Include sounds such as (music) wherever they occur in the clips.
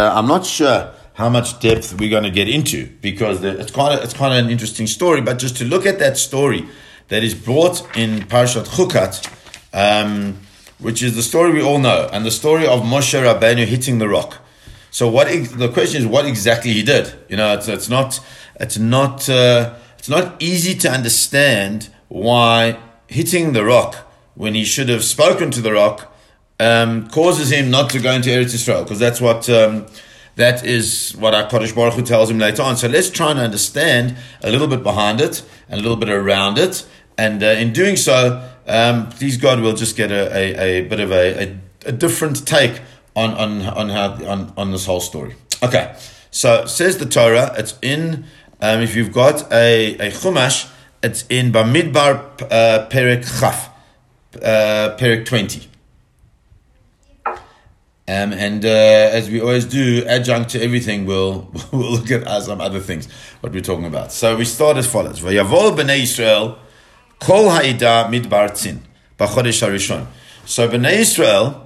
Uh, I'm not sure how much depth we're going to get into because it's kind of it's quite an interesting story. But just to look at that story that is brought in Parashat Chukat, um, which is the story we all know, and the story of Moshe Rabbeinu hitting the rock. So what the question is, what exactly he did? You know, it's, it's not it's not uh, it's not easy to understand why hitting the rock when he should have spoken to the rock um, causes him not to go into Eretz Israel because that's what um, that is what HaKadosh Baruch Hu tells him later on. So let's try and understand a little bit behind it and a little bit around it, and uh, in doing so, um, please God, we'll just get a, a, a bit of a, a, a, different take on on on how on, on this whole story. Okay, so says the Torah. It's in um, if you've got a, a chumash, it's in Bamidbar uh, Perek Chaf, uh, Perek twenty. Um, and uh, as we always do, adjunct to everything, we'll, (laughs) we'll look at some other things, what we're talking about. So we start as follows. Vayavol b'nei Yisrael, kol ha'ida midbar tzin, b'chodesh harishon. So b'nei Yisrael,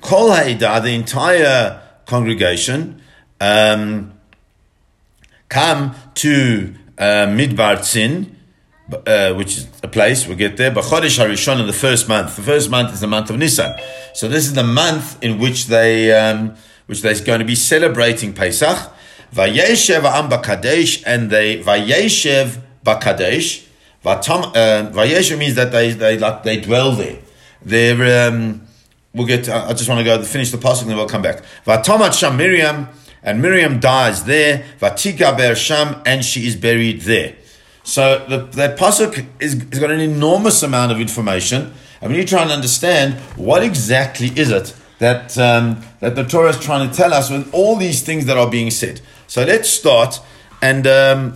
kol ha'ida, the entire congregation, um, come to uh, midbar tzin, uh, which is a place, we'll get there. But Chodesh HaRishon in the first month. The first month is the month of Nisan. So this is the month in which they, um, which they're going to be celebrating Pesach. Vayeshev Am Bakadesh, and they, Vayeshev Bakadesh. Vayeshev means that they, they, like, they dwell there. They're, um, we'll get, to, I just want to go finish the passage and then we'll come back. Vatomat Sham Miriam, and Miriam dies there. Vatika Ber Sham, and she is buried there. So the, that pasuk is, got an enormous amount of information, and we need to try and understand what exactly is it that um, that the Torah is trying to tell us with all these things that are being said. So let's start, and um,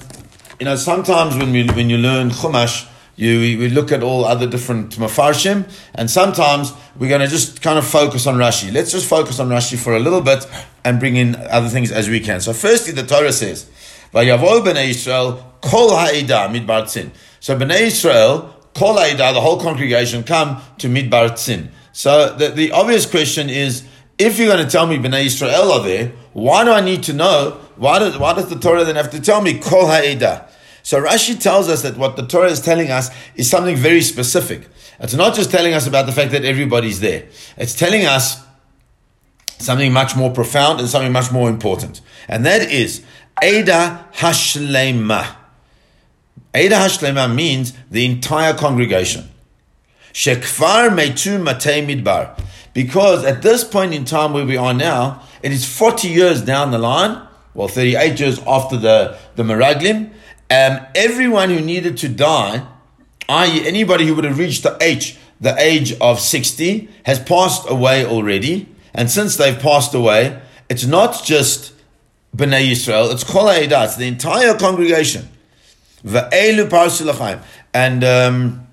you know sometimes when we, when you learn Chumash. You, we look at all other different mafarshim, and sometimes we're going to just kind of focus on Rashi. Let's just focus on Rashi for a little bit and bring in other things as we can. So, firstly, the Torah says, "Vayavol bnei Yisrael Kol Ha'ida Midbar Tzin. So Bnei Israel, Kol Ha'ida, the whole congregation, come to Midbar Tzin. So the, the obvious question is, if you're going to tell me Bnei Israel are there, why do I need to know? Why does, why does the Torah then have to tell me Kol Ha'ida? So Rashi tells us that what the Torah is telling us is something very specific. It's not just telling us about the fact that everybody's there. It's telling us something much more profound and something much more important. And that is Eda Hashlema. Eda Hashlema means the entire congregation. Shekfar Meitu Matei Midbar. Because at this point in time where we are now, it is 40 years down the line, well, 38 years after the, the Meraglim, um, everyone who needed to die, i.e., anybody who would have reached the age, the age of 60, has passed away already. And since they've passed away, it's not just Bnei Yisrael, it's Kol it's the entire congregation. And um,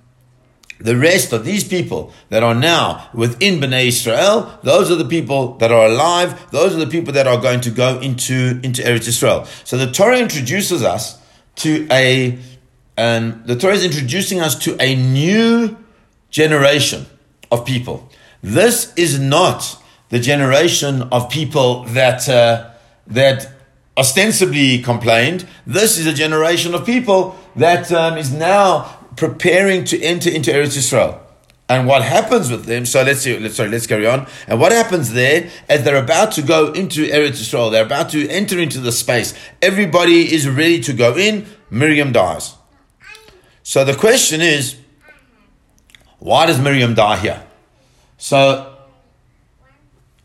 the rest of these people that are now within Bnei Israel, those are the people that are alive. Those are the people that are going to go into, into Eretz Israel. So the Torah introduces us to a, um, the Torah is introducing us to a new generation of people. This is not the generation of people that, uh, that ostensibly complained. This is a generation of people that um, is now preparing to enter into Eretz Israel. And what happens with them? So let's see. Let's sorry. Let's carry on. And what happens there as they're about to go into Eretz Israel? They're about to enter into the space. Everybody is ready to go in. Miriam dies. So the question is, why does Miriam die here? So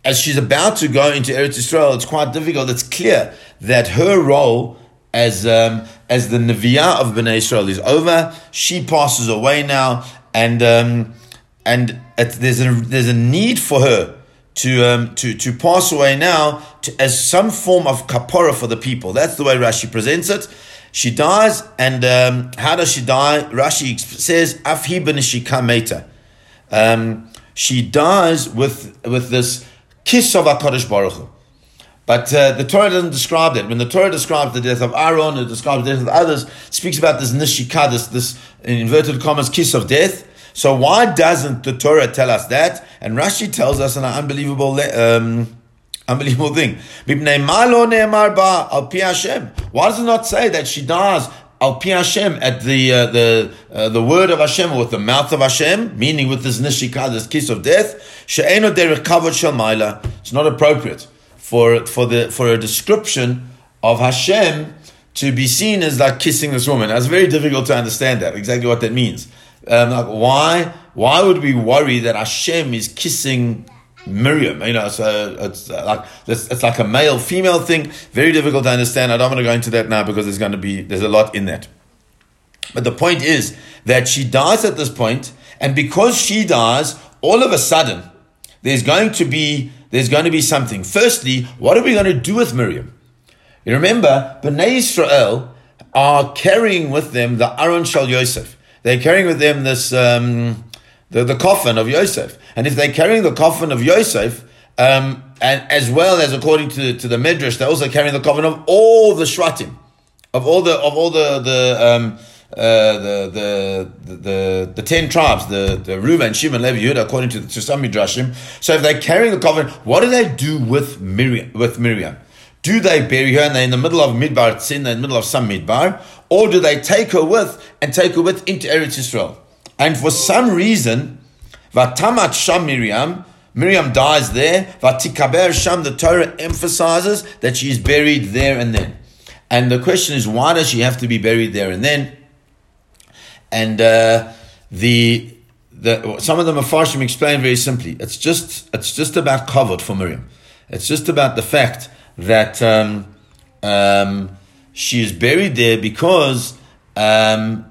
as she's about to go into Eretz Israel, it's quite difficult. It's clear that her role as um, as the Neviah of Bnei Israel is over. She passes away now, and um, and there's a there's a need for her to um, to to pass away now to, as some form of kapora for the people. That's the way Rashi presents it. She dies, and um, how does she die? Rashi says, "Afhi ben meta." Um, she dies with with this kiss of HaKadosh Baruch Hu. But uh, the Torah doesn't describe that. When the Torah describes the death of Aaron, it describes the death of others, speaks about this nishika, this, this inverted commas kiss of death. So why doesn't the Torah tell us that? And Rashi tells us an unbelievable um, Unbelievable thing. Why does it not say that she dies al pi Hashem at the uh, the uh, the word of Hashem with the mouth of Hashem, meaning with this nishika, this kiss of death? She'eno derech kavod shel It's not appropriate for for the for a description of Hashem to be seen as like kissing this woman. It's very difficult to understand that exactly what that means. Um, like why why would we worry that Hashem is kissing Miriam. You know, so it's like it's, it's like a male female thing. Very difficult to understand. I don't want to go into that now because there's going to be there's a lot in that. But the point is that she dies at this point, and because she dies, all of a sudden there's going to be there's going to be something. Firstly, what are we going to do with Miriam? You remember, Bnei Israel are carrying with them the Aron Shal Yosef. They're carrying with them this. Um, the, the coffin of Yosef. And if they're carrying the coffin of Yosef, um, and as well as according to, to the Midrash, they're also carrying the coffin of all the Shvatim, of all the of all the the um, uh, the, the, the the ten tribes, the the Reuben, Shimon, Levi, Yehuda, according to, to some midrashim. So if they're carrying the coffin, what do they do with Miriam? With Miriam, do they bury her and they're in the middle of Midbar Tzin, in the middle of some Midbar, or do they take her with and take her with into Eretz Yisrael? And for some reason, Vatamat Sham Miriam, Miriam dies there. Vatikaber Sham, the Torah emphasizes that she is buried there and then. And the question is, why does she have to be buried there and then? And uh, the the some of the Mefarshim explain very simply. It's just it's just about kavod for Miriam. It's just about the fact that um, um, she is buried there because um,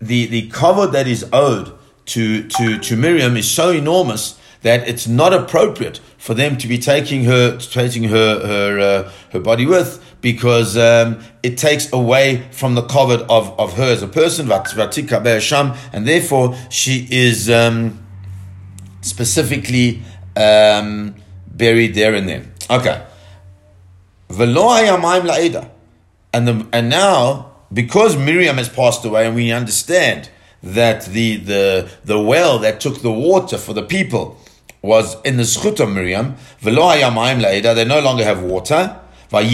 the, the kavod that is owed to, to, to Miriam is so enormous that it's not appropriate for them to be taking her taking her her uh, her body with because um, it takes away from the kavod of, of her as a person and therefore she is um, specifically um, buried there and then. Okay. And the, and now because Miriam has passed away and we understand that the, the, the well that took the water for the people was in the schut of Miriam, they no longer have water. Al.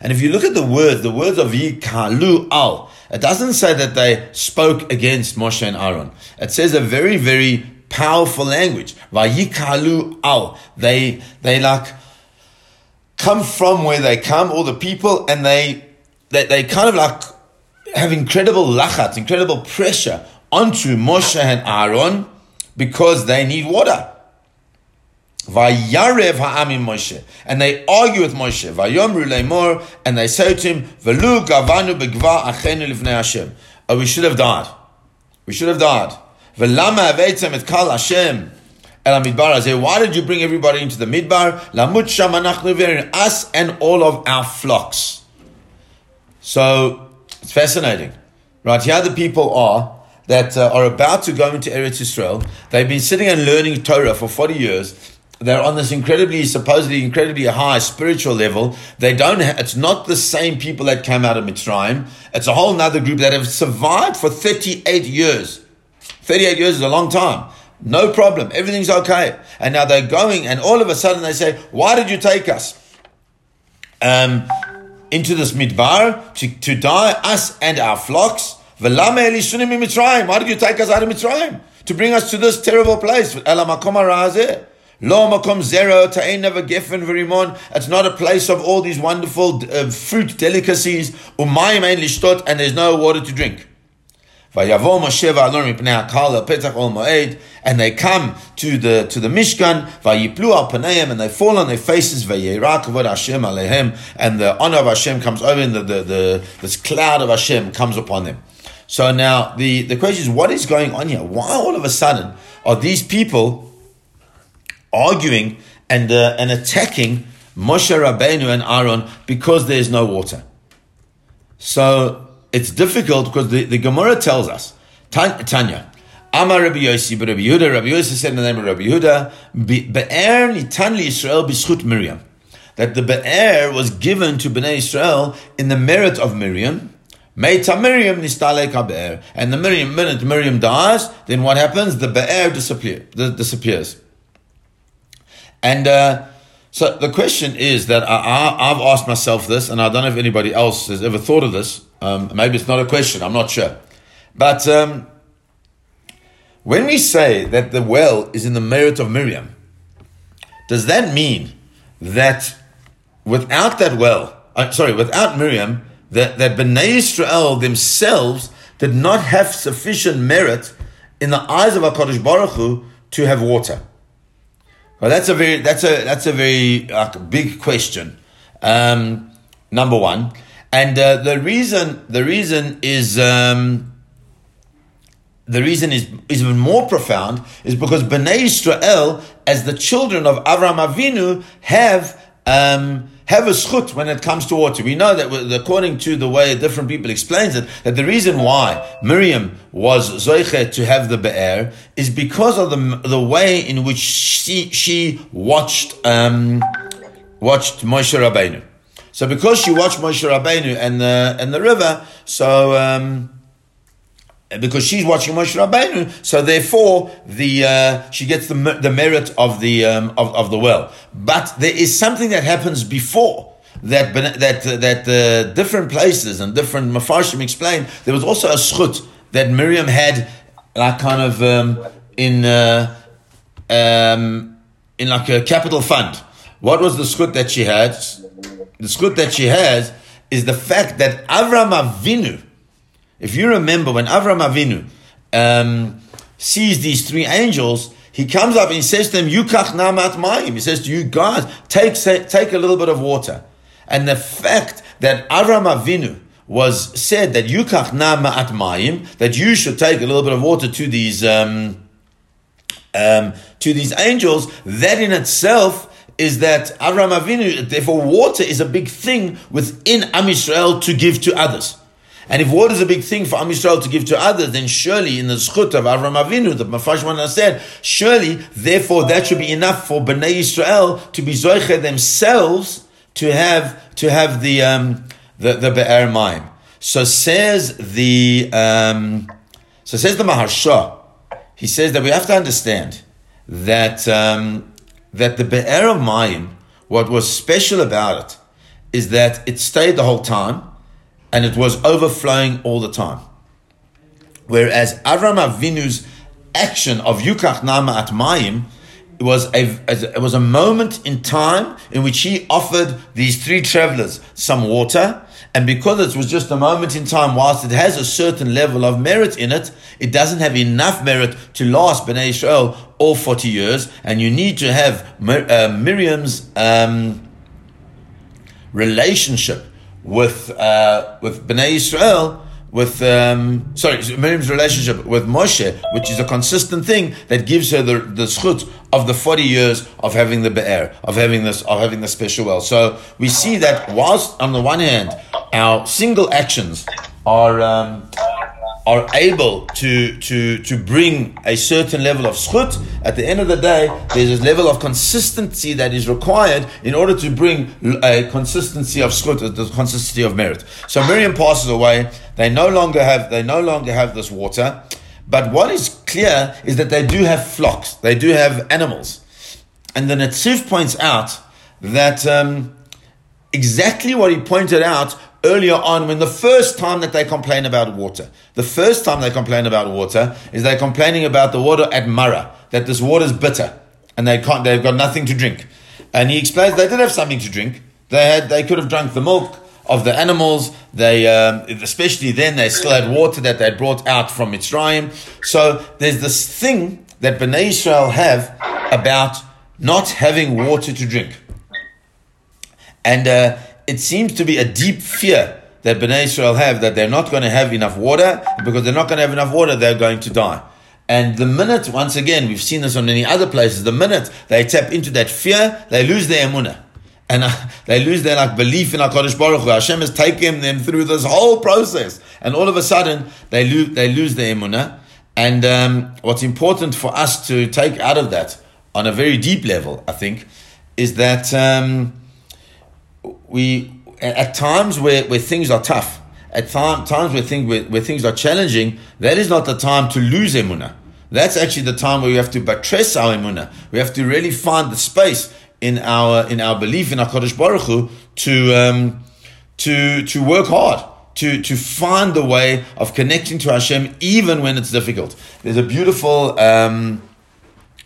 And if you look at the words, the words of Yikalu al, it doesn't say that they spoke against Moshe and Aaron. It says a very, very powerful language. Vayikalu al. They, they like come from where they come, all the people, and they, they, they kind of like have incredible lachat, incredible pressure onto Moshe and Aaron because they need water. Vayarev ha'amim Moshe. And they argue with Moshe. Vayomru le'mor. And they say to him, Velu gavanu begva achenu lifnei Hashem. Oh, we should have died. We should have died. Velama aveitem et kal Hashem. El Midbar Why did you bring everybody into the Midbar? Lamut Shamanach us and all of our flocks. So it's fascinating, right? Here the people are that uh, are about to go into Eretz Israel. They've been sitting and learning Torah for forty years. They're on this incredibly, supposedly incredibly high spiritual level. They don't. Ha- it's not the same people that came out of Mitzrayim. It's a whole other group that have survived for thirty-eight years. Thirty-eight years is a long time. No problem. Everything's okay. And now they're going, and all of a sudden they say, Why did you take us um, into this midbar to, to die, us and our flocks? Why did you take us out of Mitzrayim? To bring us to this terrible place. It's not a place of all these wonderful uh, fruit delicacies. And there's no water to drink. And they come to the to the Mishkan. And they fall on their faces. And the honor of Hashem comes over, and the, the, the this cloud of Hashem comes upon them. So now the the question is, what is going on here? Why all of a sudden are these people arguing and uh, and attacking Moshe Rabbeinu and Aaron because there is no water? So it's difficult because the, the Gemara tells us, Tanya, Amar Rabbi Yossi, but Rabbi Yehuda, Rabbi Yossi said in the name of Rabbi Yehuda, Be'er nitan li Yisrael b'schut Miriam. That the Be'er was given to Bnei Israel in the merit of Miriam. Meita Miriam nistalek be'er. And the Miriam, minute Miriam dies, then what happens? The Be'er disappear, disappears. And uh, so the question is that I, have asked myself this, and I don't know if anybody else has ever thought of this. Um, maybe it's not a question, I'm not sure. But um, when we say that the well is in the merit of Miriam, does that mean that without that well, uh, sorry, without Miriam, that, that Bnei Israel themselves did not have sufficient merit in the eyes of HaKadosh Baruch Hu to have water? Well, that's a very that's a that's a very big question. Um, number one, and uh, the reason the reason is um, the reason is, is even more profound is because Bnei Israel, as the children of Avram Avinu, have um, have a schut when it comes to water. We know that according to the way different people explains it, that the reason why Miriam was zoiche to have the be'er is because of the the way in which she she watched um, watched Moshe Rabbeinu. So because she watched Moshe Rabbeinu and the and the river, so. Um, because she's watching Moshe Rabbeinu, so therefore the uh, she gets the the merit of the um, of, of the well. But there is something that happens before that that that uh, different places and different mafarshim explain. There was also a schut that Miriam had, like kind of um, in uh, um, in like a capital fund. What was the schut that she had? The schut that she has is the fact that Avram Avinu if you remember when Avram Avinu um, sees these three angels, he comes up and he says to them, Yukach namat mayim. He says to you guys, take, take a little bit of water. And the fact that Avram Avinu was said that Yukach namat mayim, that you should take a little bit of water to these, um, um, to these angels, that in itself is that Avram Avinu, therefore water is a big thing within Am Yisrael to give to others. And if water is a big thing for Am Yisrael to give to others, then surely in the schut of Avram Avinu, the Mafashman said, surely, therefore, that should be enough for Bnei Yisrael to be zoiche themselves to have to have the um, the the be'er ma'im. So says the um, so says the Maharsha. He says that we have to understand that um, that the be'er of ma'im, what was special about it, is that it stayed the whole time and it was overflowing all the time. Whereas Avram Avinu's action of Yukach Nama at Mayim was a, it was a moment in time in which he offered these three travelers some water. And because it was just a moment in time, whilst it has a certain level of merit in it, it doesn't have enough merit to last Bnei Israel all 40 years. And you need to have uh, Miriam's um, relationship with uh, with Bnei Israel, with um, sorry Miriam's relationship with Moshe, which is a consistent thing that gives her the the schut of the forty years of having the be'er, of having this of having the special well. So we see that whilst on the one hand our single actions are um, are able to, to, to bring a certain level of schut, at the end of the day, there's a level of consistency that is required in order to bring a consistency of schut, the consistency of merit. So Miriam passes away. They no longer have, they no longer have this water. But what is clear is that they do have flocks. They do have animals. And the Netziv points out that um, exactly what he pointed out earlier on when the first time that they complain about water. The first time they complain about water is they're complaining about the water at Mara, that this water is bitter and they can't, they've got nothing to drink. And he explains they did have something to drink. They had, they could have drunk the milk of the animals. They, um, especially then, they still had water that they brought out from Mitzrayim. So there's this thing that Bnei Israel have about not having water to drink. And uh, it seems to be a deep fear that Bnei Israel have that they're not going to have enough water. Because they're not going to have enough water, they're going to die. And the minute, once again, we've seen this on many other places, the minute they tap into that fear, they lose their emunah. And uh, they lose their like belief in HaKadosh Baruch Hu. Hashem has taken them through this whole process. And all of a sudden, they lose, they lose their emunah. And um, what's important for us to take out of that on a very deep level, I think, is that um, we at times where, where things are tough, at times where, thing, where, where things are challenging, that is not the time to lose emunah. That's actually the time where we have to buttress our emunah. We have to really find the space in our in our belief in Hakadosh Baruch Hu to um, to to work hard. To, to find the way of connecting to Hashem even when it's difficult. There's a beautiful um,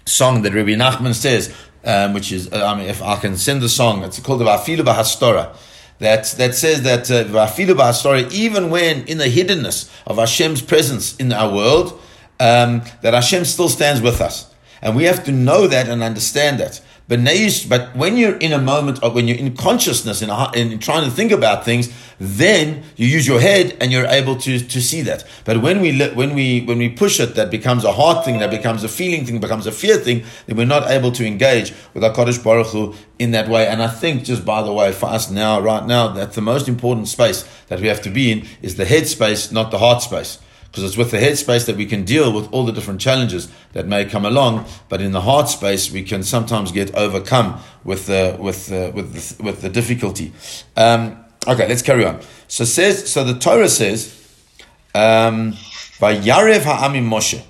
song that Rabbi Nachman says, um, which is, uh, I mean, if I can send the song, it's called the Vafilu Bahastora that, that says that uh, even when in the hiddenness of Hashem's presence in our world, um, that Hashem still stands with us. And we have to know that and understand that. But, when you're in a moment of when you're in consciousness and uh, in, in, trying to think about things, then you use your head and you're able to, to see that. But when we when we when we push it, that becomes a heart thing, that becomes a feeling thing, becomes a fear thing. Then we're not able to engage with HaKadosh Baruch Hu in that way. And I think, just by the way, for us now, right now, that the most important space that we have to be in is the head space, not the heart space because it's with the head space that we can deal with all the different challenges that may come along. But in the heart space, we can sometimes get overcome with the with the, with the, with the difficulty. Um, okay, let's carry on. So says so the Torah says, um, "Vayarev ha'amim Moshe."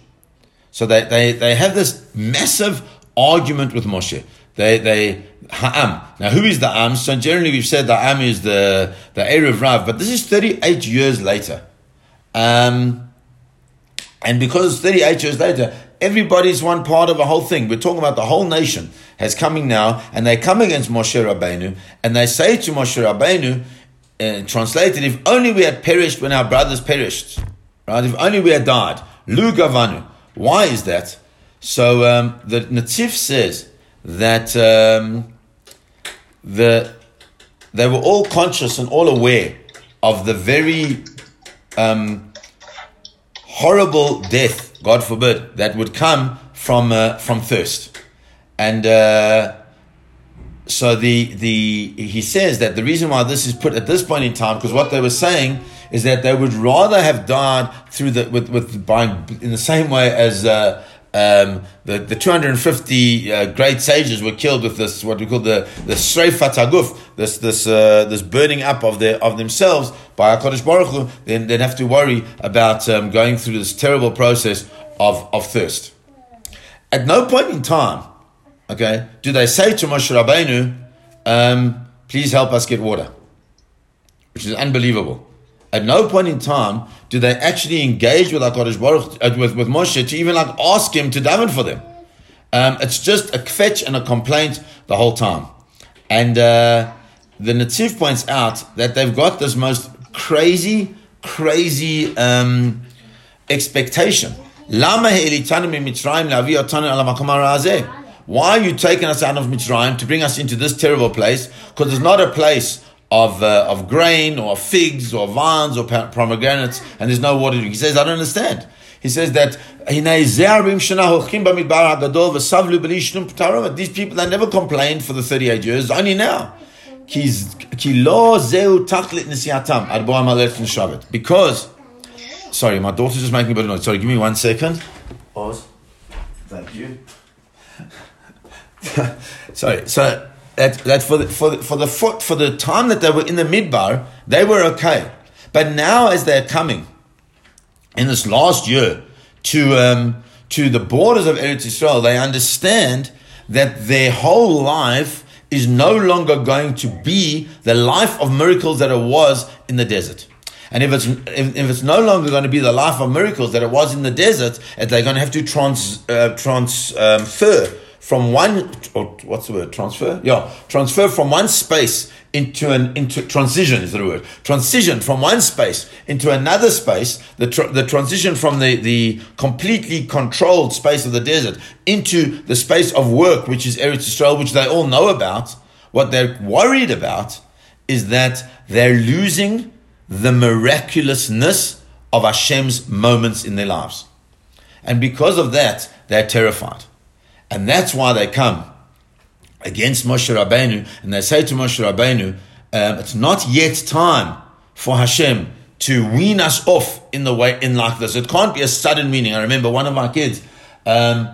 So they, they they have this massive argument with Moshe. They they Ha'am. Now, who is the Am? So generally, we've said the Am is the the Erev Rav, but this is thirty eight years later. Um, and because 38 years later, everybody's one part of a whole thing. We're talking about the whole nation has coming now, and they come against Moshe Rabbeinu, and they say to Moshe Rabbeinu, uh, translated, if only we had perished when our brothers perished, right? If only we had died. Lu Gavanu. Why is that? So um, the Netziv says that um, the, they were all conscious and all aware of the very um, horrible death, God forbid, that would come from uh, from thirst. And uh, so the the he says that the reason why this is put at this point in time, because what they were saying is that they would rather have died through the with with by in the same way as. Uh, um, the, the 250 uh, great sages were killed with this what we call the the Sreifat Haguf, this this uh, this burning up of their of themselves by Hakadosh Baruch Hu. Then they'd have to worry about um, going through this terrible process of of thirst. At no point in time, okay, do they say to Moshe Rabbeinu, um, "Please help us get water," which is unbelievable. At no point in time do they actually engage with HaKadosh Baruch, uh, with, with Moshe to even like ask him to daven for them. Um, it's just a kvetch and a complaint the whole time. And uh, the Netziv points out that they've got this most crazy, crazy um, expectation. Why are you taking us out of Mitzrayim to bring us into this terrible place? Because it's not a place of, uh, of grain or figs or vines or pomegranates and there's no water. He says, I don't understand. He says that he naizarim shenahochim b'midbar agadol ve'savlu b'lishnum ptarum. these people that never complained for the 38 years, only now. Kis ki low zehutaklitness because, sorry, my daughter's just making a bit of noise. Sorry, give me one second. Pause. Thank you. (laughs) sorry, so that, that for the, for the, for the foot for the time that they were in the midbar, they were okay. But now, as they're coming in this last year to um, to the borders of Eretz Israel, they understand that their whole life is no longer going to be the life of miracles that it was in the desert. And if it's if, if, it's no longer going to be the life of miracles that it was in the desert, they're going to have to trans, uh, transfer from one or what's the word transfer? Yeah transfer from one space into an into transition is the word. Transition from one space into another space the tr- the transition from the the completely controlled space of the desert into the space of work which is Eretz Yisrael which they all know about. What they're worried about is that they're losing the miraculousness of Hashem's moments in their lives. And because of that they're terrified and that's why they come against Moshe Rabbeinu and they say to Moshe Rabbeinu, um, it's not yet time for Hashem to wean us off in the way in like this. It can't be a sudden weaning. I remember one of my kids um,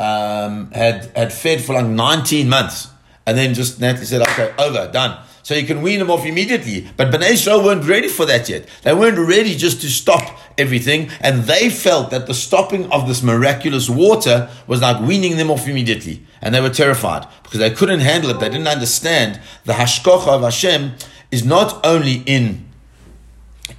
um, had had fed for like 19 months and then just naturally said, okay, over, done. So you can wean them off immediately. But Bnei Israel weren't ready for that yet. They weren't ready just to stop everything, and they felt that the stopping of this miraculous water was like weaning them off immediately. And they were terrified because they couldn't handle it. They didn't understand the hashgacha of Hashem is not only in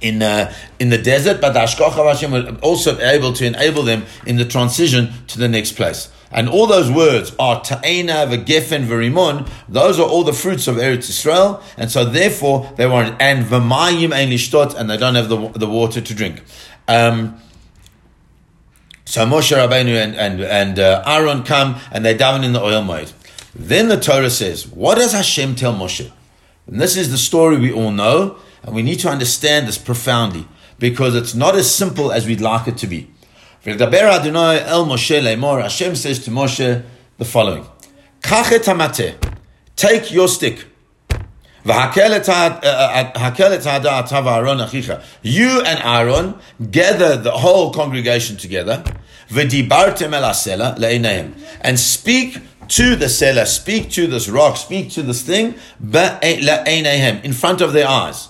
in uh, in the desert, but the Hashem was also able to enable them in the transition to the next place. And all those words are ta'ena, v'gefen, v'rimon. Those are all the fruits of Eretz Israel. And so therefore they were, and v'mayim ein lishtot, and they don't have the, the water to drink. Um, so Moshe Rabbeinu and, and, and uh, Aaron come and they down in the Ohel Moed. Then the Torah says, what does Hashem tell Moshe? And this is the story we all know, and we need to understand this profoundly because it's not as simple as we'd like it to be. Hashem says to Moshe the following, take your stick, uh, uh, you and Aaron gather the whole congregation together, and speak to the sela, speak to this rock, speak to this thing, eh, in front of their eyes.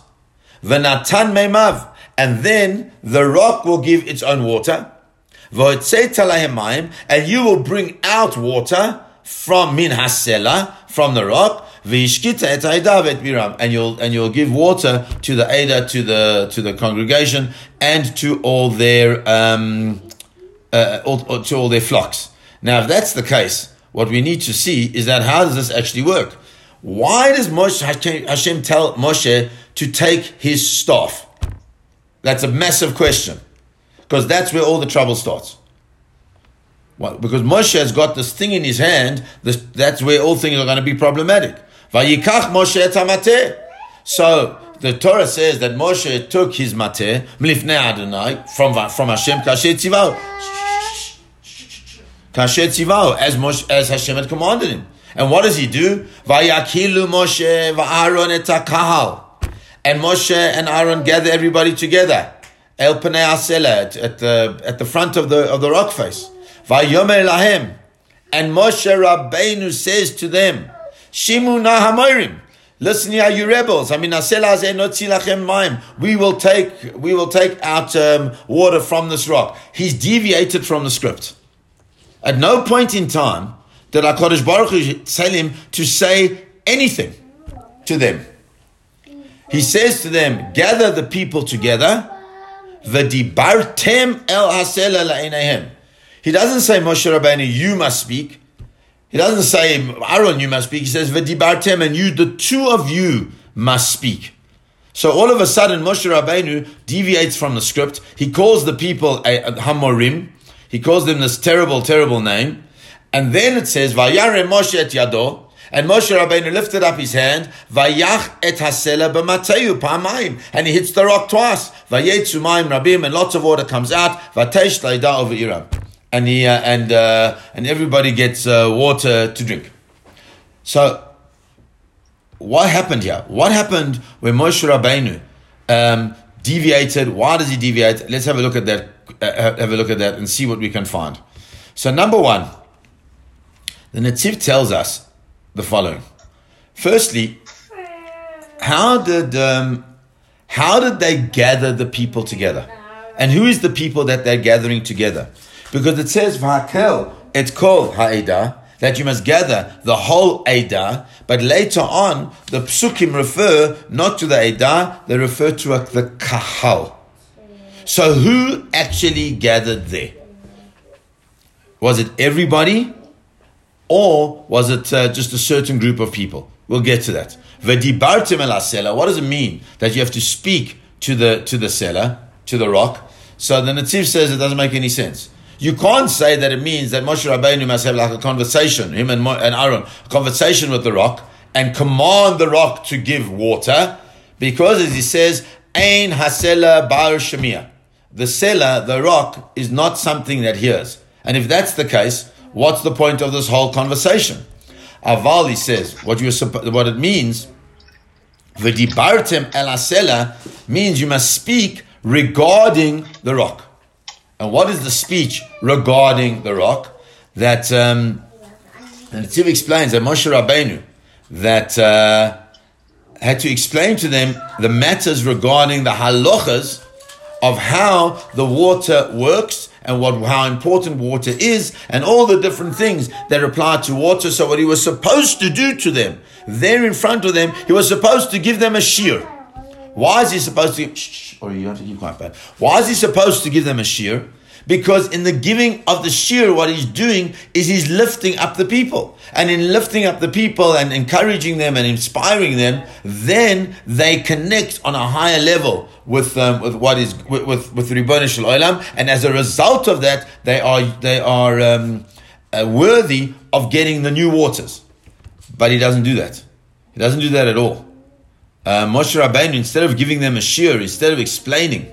And then the rock will give its own water. And you will bring out water from min hasela, from the rock. And you'll and you'll give water to the Ada, to the to the congregation, and to all their um, uh, all, to all their flocks. Now, if that's the case, what we need to see is that how does this actually work? Why does Moshe, Hashem tell Moshe to take his staff? That's a massive question. Because that's where all the trouble starts. Well, because Moshe has got this thing in his hand, this, that's where all things are going to be problematic. So the Torah says that Moshe took his Adonai, from, from Hashem, as, as Hashem had commanded him. And what does he do? Vayakilu Moshe va'aron et. And Moshe and Aaron gather everybody together. El Panei Asela at the at the front of the of the rock face. Vayomer lahem. And Moshe Rabbeinu says to them, Shimu nahamorim. Listen here, you rebels. I mean, we will take we will take out um, water from this rock. He's deviated from the script. At no point in time did Hakadosh Baruch Hu tell him to say anything to them. He says to them, "Gather the people together." V'dibartem el hasel He doesn't say Moshe Rabbeinu, you must speak. He doesn't say Aaron, you must speak. He says V'dibartem, and you, the two of you, must speak. So all of a sudden, Moshe Rabbeinu deviates from the script. He calls the people a, a Hamorim. He calls them this terrible, terrible name. And then it says, Vayare Moshe et Yado, and Moshe Rabbeinu lifted up his hand, Vayach et hasela and he hits the rock twice. Mayim rabim, and lots of water comes out. Vatesh over Iram, and he uh, and uh, and everybody gets uh, water to drink. So, what happened here? What happened when Moshe Rabbeinu um, deviated? Why does he deviate? Let's have a look at that. Uh, have a look at that and see what we can find. So, number one, the Netziv tells us the following. Firstly, how did um, how did they gather the people together? And who is the people that they're gathering together? Because it says Vakel, it's called Ha'eda, that you must gather the whole Eda, but later on the psukim refer not to the Eda, they refer to the Kahal. So who actually gathered there? Was it everybody? Or was it uh, just a certain group of people? We'll get to that. V'dibartim el What does it mean that you have to speak to the to the sela, to the rock? So the Netziv says it doesn't make any sense. You can't say that it means that Moshe Rabbeinu must have like a conversation, him and, Mo, and Aaron, a conversation with the rock, and command the rock to give water, because as he says, Ein hasela bar shemia. The sela, the rock, is not something that hears. And if that's the case, What's the point of this whole conversation? Avali says what you what it means. V'dibartem el means you must speak regarding the rock. And what is the speech regarding the rock? That um, and Tiv explains that Moshe Rabbeinu that uh, had to explain to them the matters regarding the halachas of how the water works and what how important water is and all the different things that apply to water. So what he was supposed to do to them, there in front of them, he was supposed to give them a shiur. Why is he supposed to? Shh, or oh, you have to keep quiet, bad. Why is he supposed to give them a shiur? Because in the giving of the shiur, what he's doing is he's lifting up the people. And in lifting up the people and encouraging them and inspiring them, then they connect on a higher level with um, with what is with with, with Ribbon and as a result of that, they are they are um, uh, worthy of getting the new waters. But he doesn't do that. He doesn't do that at all. Uh, Moshe Rabbeinu, instead of giving them a shiur, instead of explaining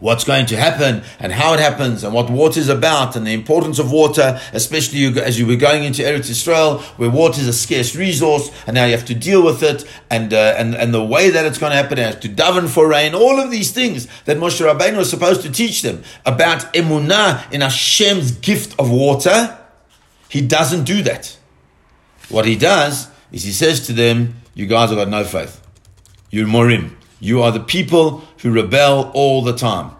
what's going to happen and how it happens and what water is about and the importance of water, especially as you were going into Eretz Israel, where water is a scarce resource and now you have to deal with it and, uh, and, and the way that it's going to happen, and to daven for rain, all of these things that Moshe Rabbeinu was supposed to teach them about emunah in Hashem's gift of water, he doesn't do that. What he does is he says to them, you guys have got no faith. You're morim. You are the people who rebel all the time.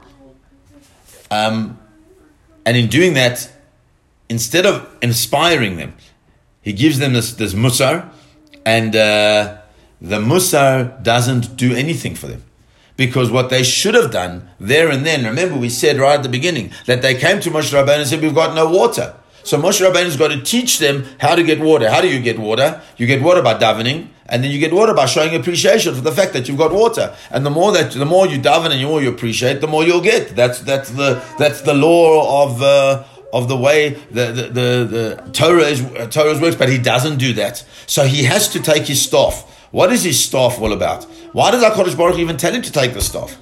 Um, and in doing that, instead of inspiring them, he gives them this, this musar, and uh, the musar doesn't do anything for them. Because what they should have done there and then, remember we said right at the beginning that they came to Moshe Rabbeinu and said, We've got no water. So Moshe Rabbeinu's got to teach them how to get water. How do you get water? You get water by davening, and then you get water by showing appreciation for the fact that you've got water. And the more that the more you daven and the more you appreciate, the more you'll get. That's that's the that's the law of. Uh, of the way the, the, the, the Torah is uh, Torah works, but he doesn't do that. So he has to take his staff. What is his staff all about? Why does Hakadosh Baruch even tell him to take the staff?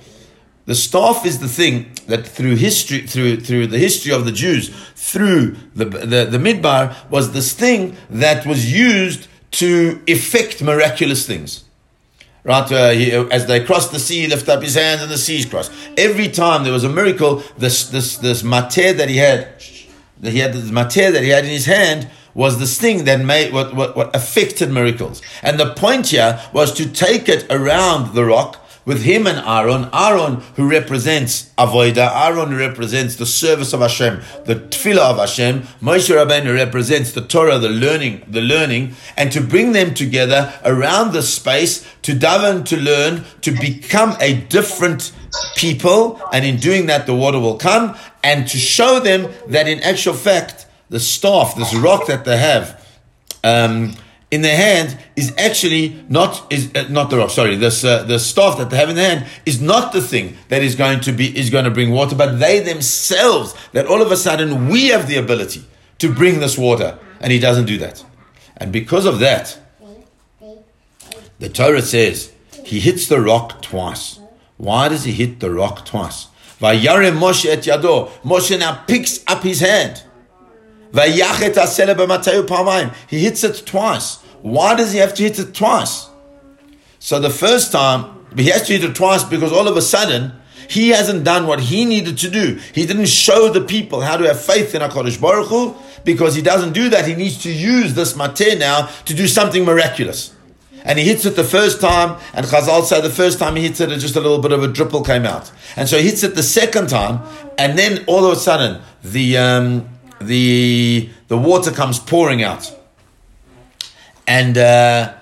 The staff is the thing that through history, through through the history of the Jews, through the the, the midbar, was this thing that was used to effect miraculous things. Right, uh, he, as they crossed the sea, he lifted up his hands and the seas crossed. Every time there was a miracle, this this this mateh that he had, that he had this mateh that he had in his hand was this thing that made what, what, what affected miracles. And the point here was to take it around the rock with him and Aaron. Aaron, who represents Avoida, Aaron who represents the service of Hashem, the tefillah of Hashem. Moshe Rabbeinu represents the Torah, the learning, the learning, and to bring them together around the space to daven, to learn, to become a different people, and in doing that, the water will come, and to show them that in actual fact, the staff, this rock that they have. Um, in the hand is actually not is uh, not the rock. Sorry, this uh, the staff that they have in their hand is not the thing that is going to be is going to bring water, but they themselves. That all of a sudden we have the ability to bring this water, and he doesn't do that, and because of that, the Torah says he hits the rock twice. Why does he hit the rock twice? Moshe et yado. Moshe now picks up his hand. He hits it twice. Why does he have to hit it twice? So the first time, he has to hit it twice because all of a sudden, he hasn't done what he needed to do. He didn't show the people how to have faith in HaKadosh Baruch Hu, because he doesn't do that. He needs to use this mateh now to do something miraculous. And he hits it the first time, and Chazal say the first time he hits it, just a little bit of a dripple came out. And so he hits it the second time, and then all of a sudden, the, um, the the water comes pouring out, and uh,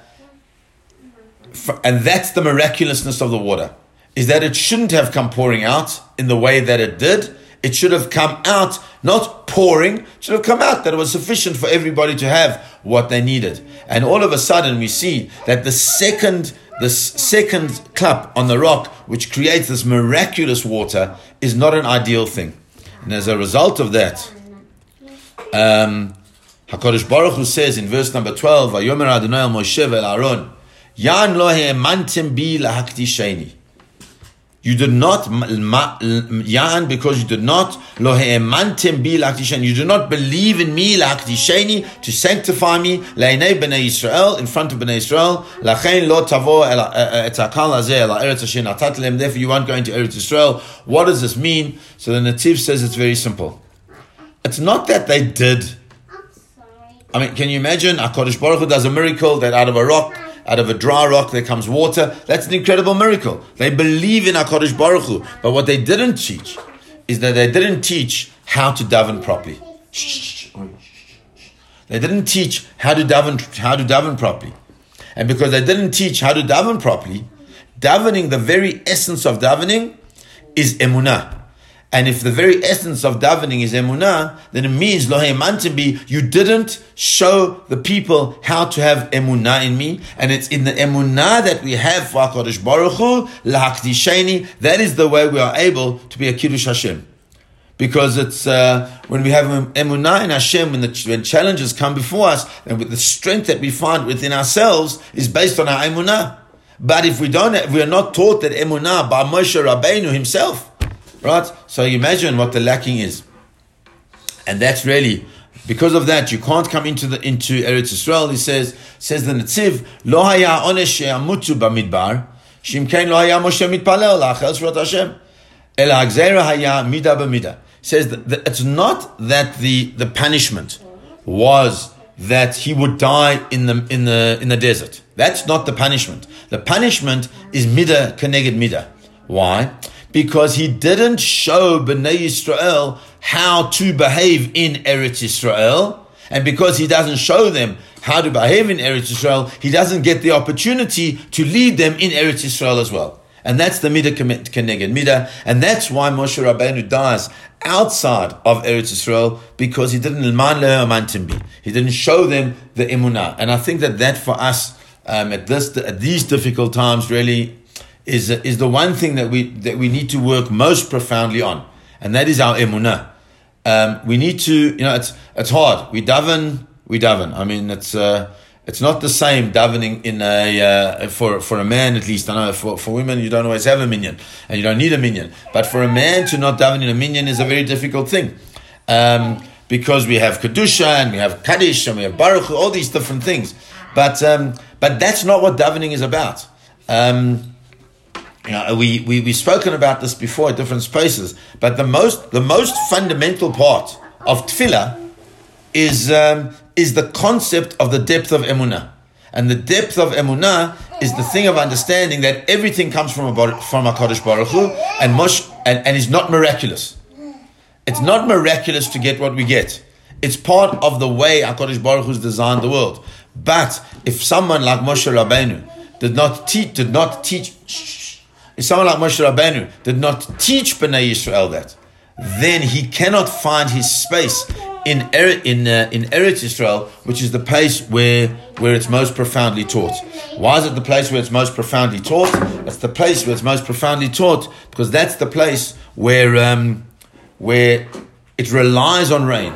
and that's the miraculousness of the water is that it shouldn't have come pouring out in the way that it did. It should have come out not pouring, should have come out that it was sufficient for everybody to have what they needed. And all of a sudden, we see that the second this second cup on the rock, which creates this miraculous water, is not an ideal thing. And as a result of that, um, Hakadosh Baruch Hu says in verse number twelve, "Vayomer Adonai al Moshe el Aaron, Yan bi lahakdisheni." You did not yan because you did not lo bi lahakdisheni. You do not believe in me lahakdisheni to sanctify me leinei bnei Israel in front of bnei Israel. Lachein lo tavo et hakal el eretz. Therefore, you aren't going to Eretz Israel. What does this mean? So the Netziv says it's very simple. It's not that they did. I mean, can you imagine? HaKadosh Baruch Hu does a miracle that out of a rock out of a dry rock there comes water. That's an incredible miracle. They believe in HaKadosh Baruch Hu. But what they didn't teach is that they didn't teach how to daven properly. They didn't teach how to daven, how to daven properly. And because they didn't teach how to daven properly, davening, the very essence of davening, is emunah. And if the very essence of davening is emunah, then it means be you didn't show the people how to have emunah in me, and it's in the emunah that we have for Hakadosh Baruch Hu lahakdisheni. That is the way we are able to be a kiddush Hashem, because it's uh, when we have emunah in Hashem, when the when challenges come before us, and with the strength that we find within ourselves is based on our emunah. But if we don't, if we are not taught that emunah by Moshe Rabbeinu himself. Right? So you imagine what the lacking is. And that's really because of that, you can't come into the into Eretz Israel. He says, says the Netziv, Lo haya onesh she'amutu b'midbar, shimkein lo haya Moshe mitpalel la'achel shvat Hashem, el ha'gzera haya mida b'mida. Says that, it's not that the, the punishment was that he would die in the in the in the desert. That's not the punishment. The punishment is mida keneged mida. Why? Because he didn't show Bnei Israel how to behave in Eretz Israel. And because he doesn't show them how to behave in Eretz Israel, he doesn't get the opportunity to lead them in Eretz Israel as well. And that's the Midah Keneged Midah. And that's why Moshe Rabbeinu dies outside of Eretz Israel because he didn't He didn't show them the Emunah. And I think that that for us um, at this at these difficult times really is, is the one thing that we, that we need to work most profoundly on, and that is our emunah. Um, we need to, you know, it's, it's hard. We daven, we daven. I mean, it's, uh, it's not the same davening in a uh, for for a man at least. I know for, for women you don't always have a minyan and you don't need a minyan. but for a man to not daven in a minyan is a very difficult thing, um, because we have kedusha and we have kaddish and we have Barchu, all these different things. But um, but that's not what davening is about. Um, you know, we, we, we've spoken about this before at different spaces, but the most, the most fundamental part of tefillah is, um, is the concept of the depth of emunah. And the depth of emunah is the thing of understanding that everything comes from a, from HaKadosh Baruch Hu and, mush, and, and is not miraculous. It's not miraculous to get what we get. It's part of the way HaKadosh Baruch Hu's designed the world. But if someone like Moshe Rabbeinu did not teach, did not teach, if someone like Moshe Rabbeinu did not teach Bnei Yisrael that, then he cannot find his space in in uh, in Eretz Israel, which is the place where where it's most profoundly taught. Why is it the place where it's most profoundly taught? It's the place where it's most profoundly taught because that's the place where um, where it relies on rain,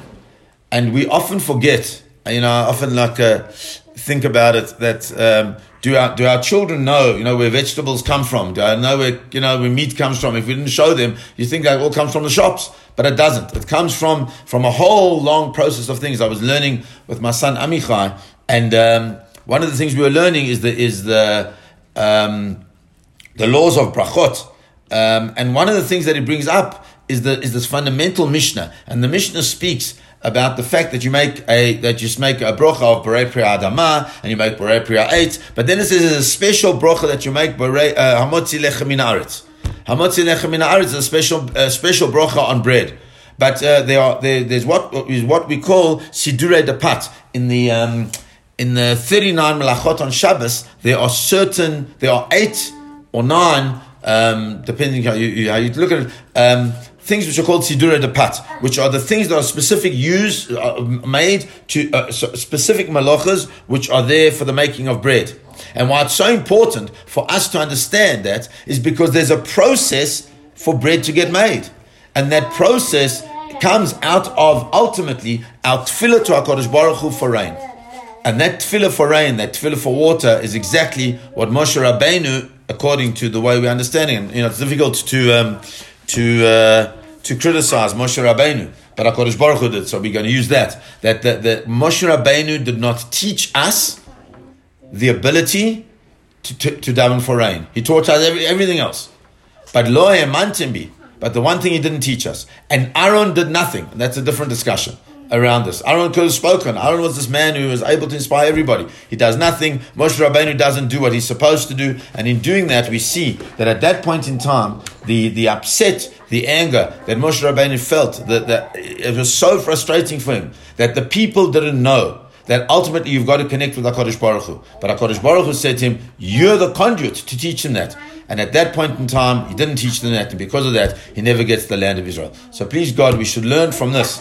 and we often forget. You know, I often like uh, think about it that. Um, do our, do our children know, you know, where vegetables come from? Do I know where, you know, where meat comes from? If we didn't show them, you think that all comes from the shops, but it doesn't. It comes from, from a whole long process of things. I was learning with my son Amichai, and um, one of the things we were learning is the, is the, um, the laws of brachot. Um, and one of the things that it brings up is the, is this fundamental Mishnah. And the Mishnah speaks about the fact that you make a that you make a brocha of Borei Pri HaAdama and you make Borei Pri HaEitz, but then it says there's a special brocha that you make Borei uh, Hamotzi Lechem Min Aretz. Hamotzi Lechem Min Aretz is a special uh, special brocha on bread. But uh, there are there, there's what is what we call Sidure Dapat in the um, in the 39 Melachot on Shabbos. There are certain there are eight or nine um, depending how you, how you look at it. Um, things which are called sidura de pat, which are the things that are specific used, uh, made to uh, specific malachas, which are there for the making of bread. And why it's so important for us to understand that is because there's a process for bread to get made. And that process comes out of ultimately our tefillah to HaKadosh Baruch Hu for rain. And that tefillah for rain, that tefillah for water is exactly what Moshe Rabbeinu, according to the way we understand it, you know, it's difficult to, um, to, uh, to criticize Moshe Rabbeinu, but HaKadosh Baruch Hu did, so we're going to use that. That, that Moshe Rabbeinu did not teach us the ability to, to, to daven for rain. He taught us every, everything else. But Lo Mantimbi, but the one thing he didn't teach us. And Aaron did nothing. That's a different discussion. Around us. Aaron could have spoken. Aaron was this man who was able to inspire everybody. He does nothing. Moshe Rabbeinu doesn't do what he's supposed to do. And in doing that, we see that at that point in time, the, the upset, the anger that Moshe Rabbeinu felt, that, that it was so frustrating for him that the people didn't know that ultimately you've got to connect with HaKadosh Baruch Hu. But HaKadosh Baruch Hu said to him, you're the conduit to teach him that. And at that point in time, he didn't teach them that. And because of that, he never gets the land of Israel. So please God, we should learn from this